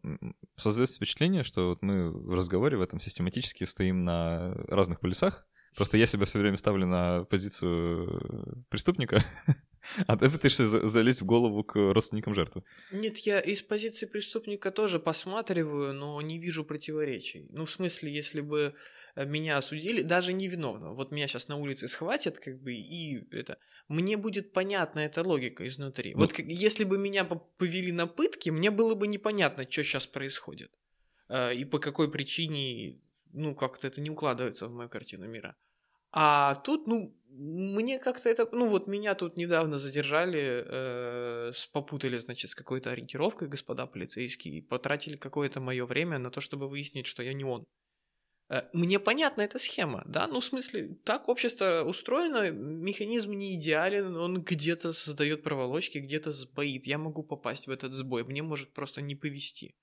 создается впечатление, что вот мы в разговоре в этом систематически стоим на разных полюсах. Просто я себя все время ставлю на позицию преступника, а ты пытаешься залезть в голову к родственникам жертвы. Нет, я из позиции преступника тоже посматриваю, но не вижу противоречий. Ну, в смысле, если бы меня осудили, даже невиновного. Вот меня сейчас на улице схватят, как бы, и это... Мне будет понятна эта логика изнутри. Ну, вот как, если бы меня повели на пытки, мне было бы непонятно, что сейчас происходит. Э, и по какой причине, ну, как-то это не укладывается в мою картину мира. А тут, ну, мне как-то это, ну вот меня тут недавно задержали, э, попутали, значит, с какой-то ориентировкой господа полицейские, и потратили какое-то мое время на то, чтобы выяснить, что я не он. Э, мне понятна эта схема, да, ну, в смысле, так общество устроено, механизм не идеален, он где-то создает проволочки, где-то сбоит, я могу попасть в этот сбой, мне может просто не повести.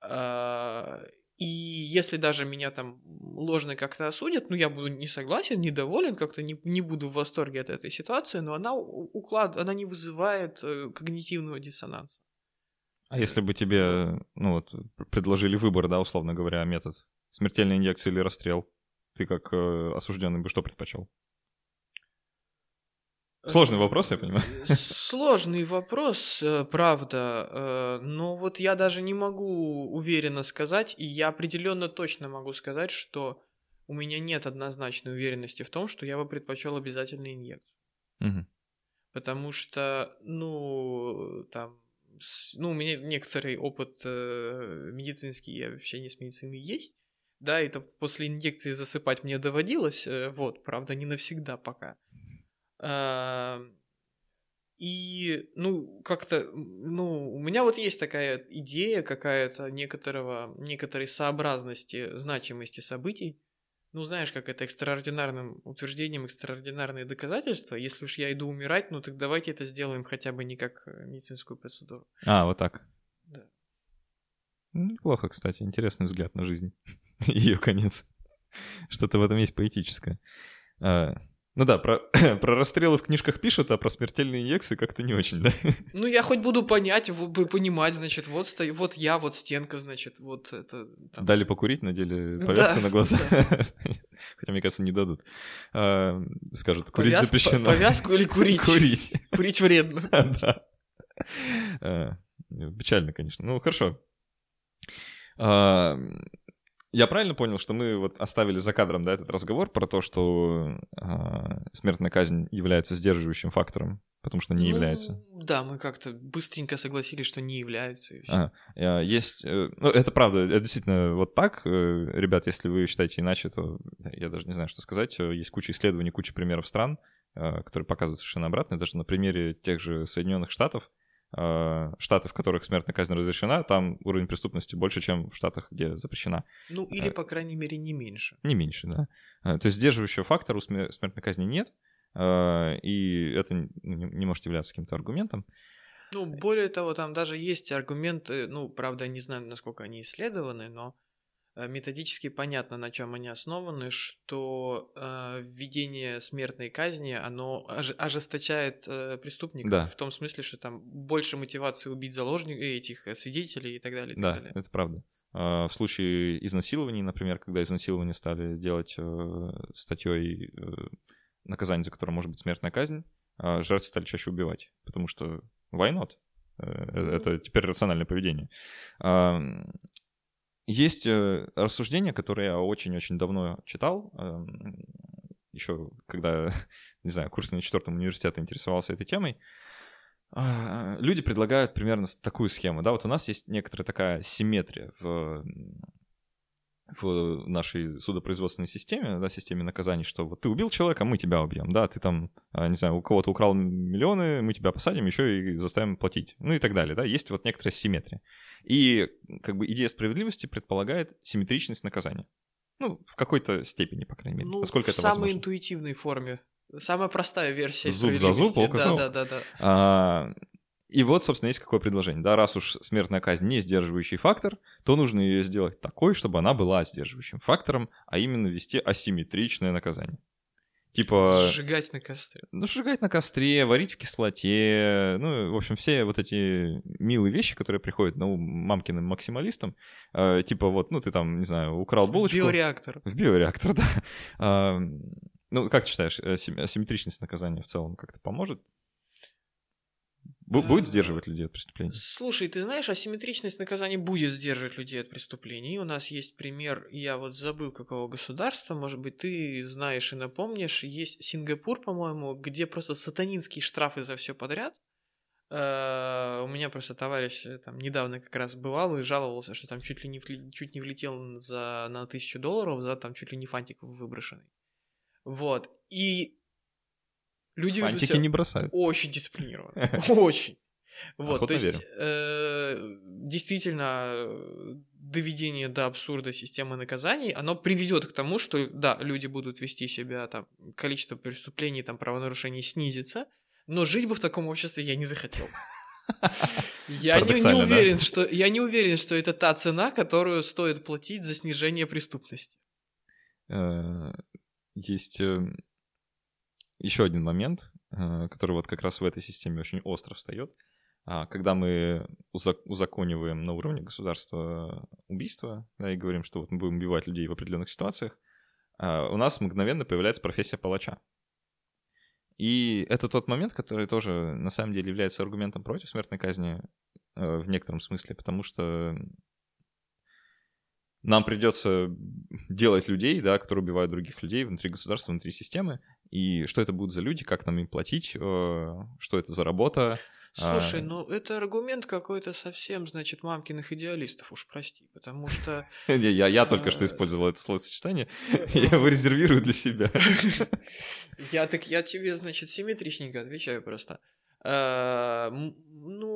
А, и если даже меня там ложно как-то осудят, ну, я буду не согласен, недоволен, как-то не, не буду в восторге от этой ситуации, но она, уклад, она не вызывает э, когнитивного диссонанса. А если бы тебе, ну вот, предложили выбор, да, условно говоря, метод Смертельная инъекция или расстрел? Ты как э, осужденный бы что предпочел? Сложный вопрос, я понимаю. Сложный вопрос, э, правда. Э, но вот я даже не могу уверенно сказать, и я определенно точно могу сказать, что у меня нет однозначной уверенности в том, что я бы предпочел обязательно инъекцию. Угу. Потому что, ну, там, ну, у меня некоторый опыт э, медицинский, общение с медициной есть да, это после инъекции засыпать мне доводилось, э, вот, правда, не навсегда пока. И, ну, как-то, ну, у меня вот есть такая идея какая-то некоторого, некоторой сообразности, значимости событий. Ну, знаешь, как это экстраординарным утверждением, экстраординарные доказательства. Если уж я иду умирать, ну так давайте это сделаем хотя бы не как э, медицинскую процедуру. А, вот так. Да. Неплохо, кстати, интересный взгляд на жизнь. ее конец. Что-то в этом есть поэтическое. А, ну да, про, про расстрелы в книжках пишут, а про смертельные инъекции как-то не очень, да? Ну, я хоть буду понять, понимать, значит, вот, сто... вот я, вот стенка, значит, вот это... Там... Дали покурить, надели повязку да, на глаза. Да. Хотя, мне кажется, не дадут. А, скажут, курить Повяз... запрещено. Повязку или курить? Курить. Курить вредно. Да. А, печально, конечно. Ну, хорошо. А, я правильно понял, что мы вот оставили за кадром да, этот разговор про то, что э, смертная казнь является сдерживающим фактором, потому что не ну, является? Да, мы как-то быстренько согласились, что не является. А, есть, э, ну это правда, это действительно вот так. Э, ребят, если вы считаете иначе, то я даже не знаю, что сказать. Есть куча исследований, куча примеров стран, э, которые показывают совершенно обратное. Даже на примере тех же Соединенных Штатов Э, штаты, в которых смертная казнь разрешена, там уровень преступности больше, чем в штатах, где запрещена. Ну, или, э, по крайней мере, не меньше. Не меньше, да. Э, то есть сдерживающего фактора у смертной казни нет, и это не может являться каким-то аргументом. Ну, более того, там даже есть аргументы, ну, правда, не знаю, насколько они исследованы, но Э, методически понятно, на чем они основаны, что э, введение смертной казни, оно ож- ожесточает э, преступников да. в том смысле, что там больше мотивации убить заложников, э, этих э, свидетелей и так далее. И да, далее. это правда. А, в случае изнасилований, например, когда изнасилование стали делать э, статьей э, наказание, за которое может быть смертная казнь, э, жертвы стали чаще убивать, потому что why not? Э, это теперь рациональное поведение. Есть э, рассуждения, которые я очень-очень давно читал, эм, еще когда, не знаю, курс на четвертом университете интересовался этой темой. А, люди предлагают примерно такую схему, да, вот у нас есть некоторая такая симметрия в, в нашей судопроизводственной системе, да, системе наказаний, что вот ты убил человека, мы тебя убьем, да, ты там, а, не знаю, у кого-то украл миллионы, мы тебя посадим, еще и заставим платить, ну и так далее, да, есть вот некоторая симметрия. И как бы идея справедливости предполагает симметричность наказания. Ну, в какой-то степени, по крайней мере, ну, насколько в это самой возможно. интуитивной форме. Самая простая версия Зуб за зуб, око да, да, да, да. А, и вот, собственно, есть какое предложение. Да, раз уж смертная казнь не сдерживающий фактор, то нужно ее сделать такой, чтобы она была сдерживающим фактором, а именно ввести асимметричное наказание. Типа, Сжигать на костре. ну, сжигать на костре, варить в кислоте, ну, в общем, все вот эти милые вещи, которые приходят на ум мамкиным максималистам, э, типа вот, ну, ты там, не знаю, украл булочку. Биореактор. В биореактор, да. А, ну, как ты считаешь, э, сим- асимметричность наказания в целом как-то поможет? Бу- Будет сдерживать людей от преступлений? Слушай, ты знаешь, асимметричность наказания будет сдерживать людей от преступлений. У нас есть пример, я вот забыл какого государства, может быть, ты знаешь и напомнишь, есть Сингапур, по-моему, где просто сатанинские штрафы за все подряд. Э, У меня просто товарищ э, там недавно как раз бывал и жаловался, что там чуть ли не, чуть не влетел за, на тысячу долларов за там чуть ли не фантик выброшенный. Вот. И люди Фантики не бросают. очень дисциплинированно. Очень. Вот, то есть, э, действительно, доведение до абсурда системы наказаний, оно приведет к тому, что, да, люди будут вести себя, там, количество преступлений, там, правонарушений снизится, но жить бы в таком обществе я не захотел. Я не, не Парадоксально, да? уверен, что я не уверен, что это та цена, которую стоит платить за снижение преступности. Э, Есть еще один момент, э, который вот как раз в этой системе очень остро встает. А, Когда мы узак- узакониваем на уровне государства убийство, да, и говорим, что вот мы будем убивать людей в определенных ситуациях, а, у нас мгновенно появляется профессия палача. И это тот момент, который тоже на самом деле является аргументом против смертной казни э, в некотором смысле, потому что нам придется делать людей, да, которые убивают других людей внутри государства, внутри системы, и что это будут за люди, как нам им платить, э, что это за работа. Слушай, А. ну это аргумент какой-то совсем, значит, мамкиных идеалистов, уж прости, потому что... Не, Я, я только что Э, использовал это словосочетание, я его резервирую для себя. Я так, я тебе, значит, симметричненько отвечаю просто. Э, Ну,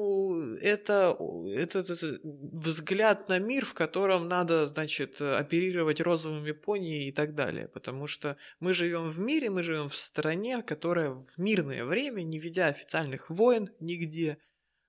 это, это, это взгляд на мир, в котором надо, значит, оперировать розовыми пони и так далее. Потому что мы живем в мире, мы живем в стране, которая в мирное время, не ведя официальных войн нигде,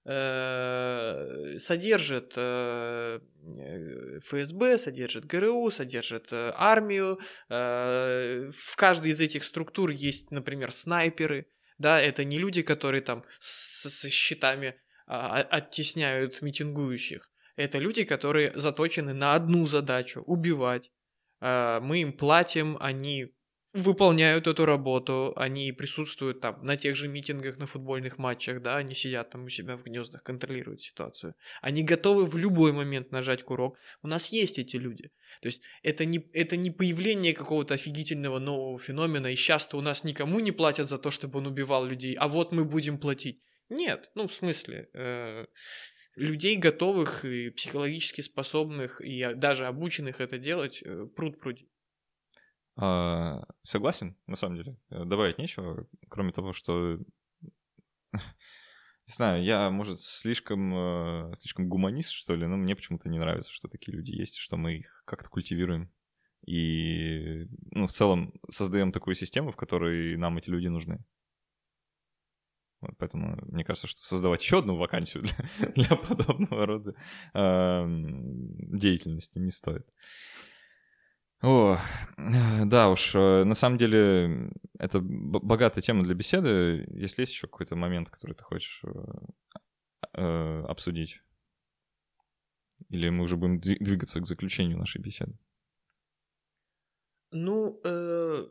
э, содержит э, э, ФСБ, содержит ГРУ, содержит э, армию. э, В каждой из этих структур есть, например, снайперы. Да, это не люди, которые там с- со щитами оттесняют митингующих. Это люди, которые заточены на одну задачу – убивать. А, Мы им платим, они выполняют эту работу, они присутствуют там на тех же митингах, на футбольных матчах, да, они сидят там у себя в гнездах, контролируют ситуацию. Они готовы в любой момент нажать курок. У нас есть эти люди. То есть это не, это не появление какого-то офигительного нового феномена, и сейчас-то у нас никому не платят за то, чтобы он убивал людей, а вот мы будем платить. Нет, ну в смысле, э, людей готовых и психологически способных, и даже обученных это делать, э, пруд пруди. А, Согласен, на самом деле. Э, Добавить нечего, кроме того, что... Не знаю, я, может, слишком, слишком гуманист, что ли, но мне почему-то не нравится, что такие люди есть, что мы их как-то культивируем. И, ну, в целом, создаем такую систему, в которой нам эти люди нужны. Поэтому мне кажется, что создавать еще одну вакансию для, для подобного рода эм, деятельности не стоит. О, э, да уж, э, на самом деле это богатая тема для беседы. Если есть еще какой-то момент, который ты хочешь э, э, обсудить? Или мы уже будем дви- двигаться к заключению нашей беседы? Ну, э,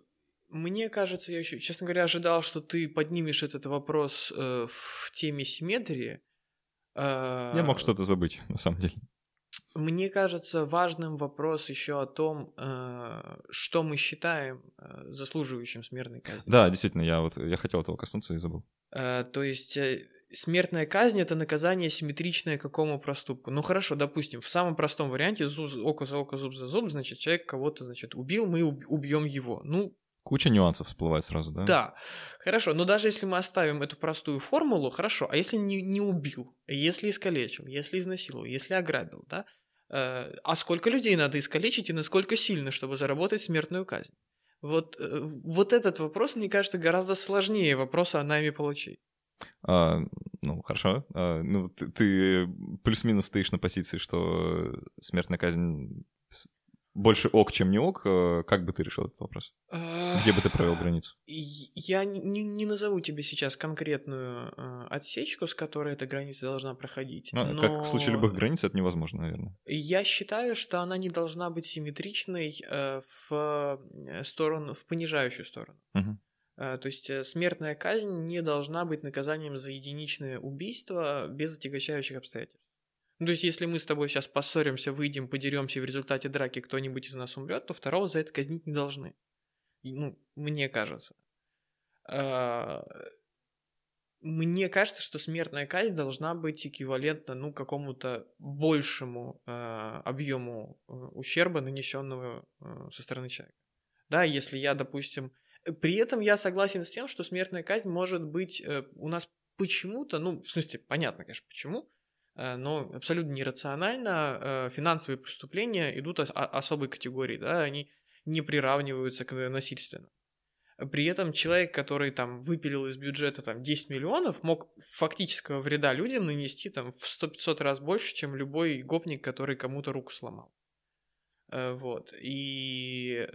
мне кажется, я еще, честно говоря, ожидал, что ты поднимешь этот вопрос э, в теме симметрии. Э, Я мог что-то забыть, на самом деле. Мне кажется важным вопрос еще о том, э, что мы считаем э, заслуживающим смертной казни. Да, действительно, я вот я хотел этого коснуться и забыл. Э, то есть э, смертная казнь это наказание симметричное какому проступку? Ну хорошо, допустим, в самом простом варианте зуб, око за око, зуб за зуб, значит, человек кого-то, значит, убил, мы убьем его. Ну, Куча нюансов всплывает сразу, да? Да, хорошо, но даже если мы оставим эту простую формулу, хорошо, а если не, не убил, если искалечил, если изнасиловал, если ограбил, да, э, а сколько людей надо искалечить и насколько сильно, чтобы заработать смертную казнь? Вот, э, вот этот вопрос, мне кажется, гораздо сложнее вопроса о найме палачей. А, ну, хорошо. А, ну, ты, ты плюс-минус стоишь на позиции, что смертная казнь больше ок, чем не ок, э, как бы ты решил этот вопрос? Где бы ты провел границу? Я не, не назову тебе сейчас конкретную э, отсечку, с которой эта граница должна проходить. Ну, но... Как в случае любых границ, это невозможно, наверное. Я считаю, что она не должна быть симметричной э, в сторону, в понижающую сторону. Угу. То есть смертная казнь не должна быть наказанием за единичное убийство без отягощающих обстоятельств. Ну, то есть, если мы с тобой сейчас поссоримся, выйдем, подеремся, в результате драки кто-нибудь из нас умрет, то второго за это казнить не должны. Ну, мне кажется. А, мне кажется, что смертная казнь должна быть эквивалентна, ну, какому-то большему э, объему э, ущерба, нанесенного э, со стороны человека. Да, если я, допустим... При этом я согласен с тем, что смертная казнь может быть э, у нас почему-то, ну, в смысле, понятно, конечно, почему, но абсолютно нерационально э, финансовые преступления идут особой категории, да, они не приравниваются к насильственным. При этом человек, который там выпилил из бюджета там 10 миллионов, мог фактического вреда людям нанести там в 100-500 раз больше, чем любой гопник, который кому-то руку сломал. Э, вот. И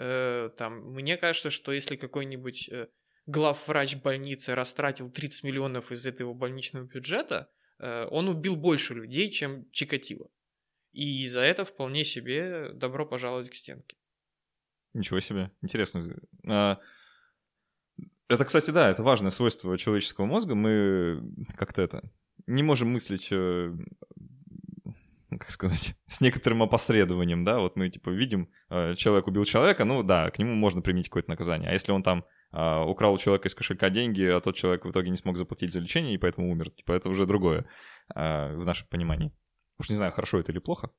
там мне кажется, что если какой-нибудь главврач больницы растратил 30 миллионов из этого больничного бюджета, Э, он убил больше людей, чем Чикатило. И за это вполне себе добро пожаловать к стенке. Ничего себе, интересно. А, это, кстати, да, это важное свойство человеческого мозга. Мы как-то это не можем мыслить, э, как сказать, с некоторым опосредованием, да, вот мы типа видим, э, человек убил человека, ну да, к нему можно применить какое-то наказание. А если он там а, украл у человека из кошелька деньги, а тот человек в итоге не смог заплатить за лечение и поэтому умер. Типа это уже другое а, в нашем понимании. Уж не знаю, хорошо это или плохо.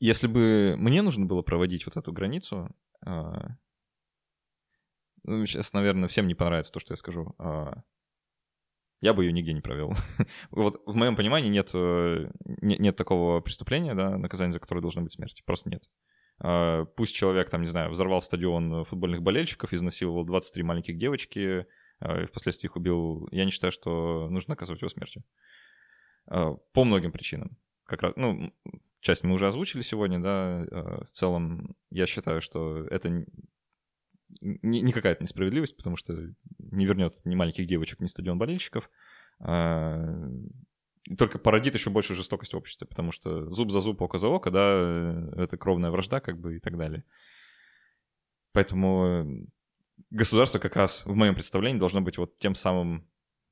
Если бы мне нужно было проводить вот эту границу, а, ну, сейчас, наверное, всем не понравится то, что я скажу. Я бы ее нигде не провел. вот в моем понимании нет, э, нет, нет такого преступления, да, наказания за которое должна быть смерть. Просто нет. А, пусть человек, там, не знаю, взорвал стадион футбольных болельщиков, изнасиловал 23 маленьких девочки, а, и впоследствии их убил. Я не считаю, что нужно наказывать его смертью. А, по многим причинам. Как раз, ну, часть мы уже озвучили сегодня, да. В целом, я считаю, что это не, не какая-то несправедливость, потому что не вернет ни маленьких девочек, ни стадион болельщиков только породит еще больше жестокость в обществе, потому что зуб за зуб, око за око, да, э, это кровная вражда, как бы, и так далее. Поэтому э, государство как раз, в моем представлении, должно быть вот тем самым,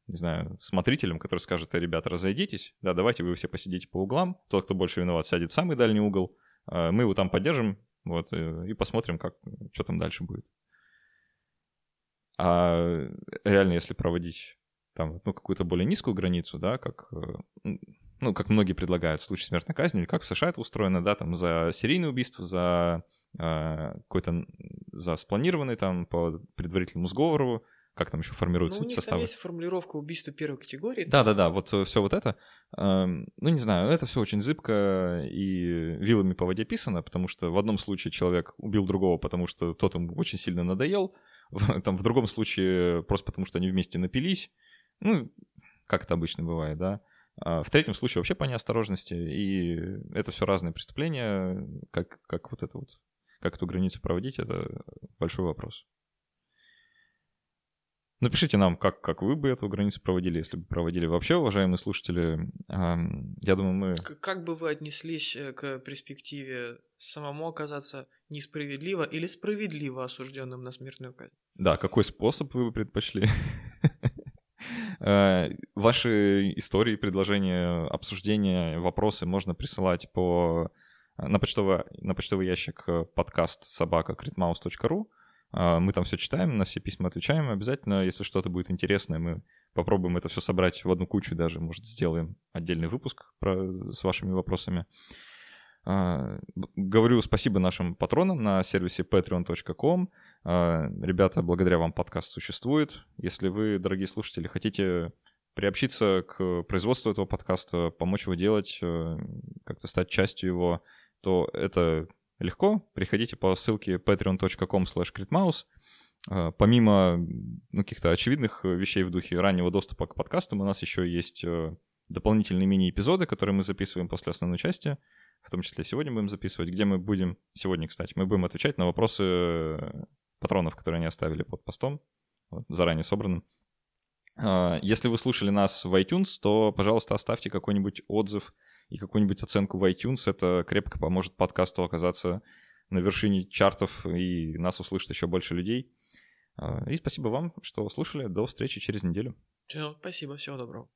не знаю, смотрителем, который скажет, ребята, разойдитесь, да, давайте вы все посидите по углам, тот, кто больше виноват, сядет в самый дальний угол, а мы его там поддержим, вот, э, и посмотрим, как, что там дальше будет. А реально, если проводить там, ну, какую-то более низкую границу, да, как, э, ну, как многие предлагают в случае смертной казни, или как в США это устроено, да, там, за серийное убийство, за э, какой-то, за спланированный там по предварительному сговору, как там еще формируются ну, эти составы? Там есть формулировка убийства первой категории. Да-да-да, вот э, все вот это. Эм, ну, не знаю, это все очень зыбко и вилами по воде писано, потому что в одном случае человек убил другого, потому что тот ему очень сильно надоел, там в другом случае просто потому что они вместе напились, ну, как это обычно бывает, да. А в третьем случае вообще по неосторожности, и это все разные преступления, как, как вот это вот, как эту границу проводить, это большой вопрос. Напишите нам, как, как вы бы эту границу проводили, если бы проводили вообще, уважаемые слушатели. Я думаю, мы... Как бы вы отнеслись э, к перспективе самому оказаться несправедливо или справедливо осужденным на смертную казнь? Да, какой способ вы бы предпочли? Э, ваши истории, предложения, обсуждения, вопросы можно присылать по на почтовый, на почтовый ящик э, подкаст собака критмаус.ру. Э, мы там все читаем, на все письма отвечаем. Обязательно, если что-то будет интересное, мы попробуем это все собрать в одну кучу, даже, может, сделаем отдельный выпуск про, с вашими вопросами. А, говорю спасибо нашим патронам на сервисе patreon.com. А, ребята, благодаря вам подкаст существует. Если вы, дорогие слушатели, хотите приобщиться к производству этого подкаста, помочь его делать, э, как-то стать частью его, то это легко. Приходите по ссылке patreon.com slash а, Помимо ну, каких-то очевидных вещей в духе раннего доступа к подкастам, у нас еще есть э, дополнительные мини-эпизоды, которые мы записываем после основной части — в том числе сегодня будем записывать, где мы будем, сегодня, кстати, мы будем отвечать на вопросы э, патронов, которые они оставили под постом, вот, заранее собранным. А, если вы слушали нас в iTunes, то, пожалуйста, оставьте какой-нибудь отзыв и какую-нибудь оценку в iTunes. Это крепко поможет подкасту оказаться на вершине чартов и нас услышит еще больше людей. А, и спасибо вам, что слушали. До встречи через неделю. Все, спасибо, всего доброго.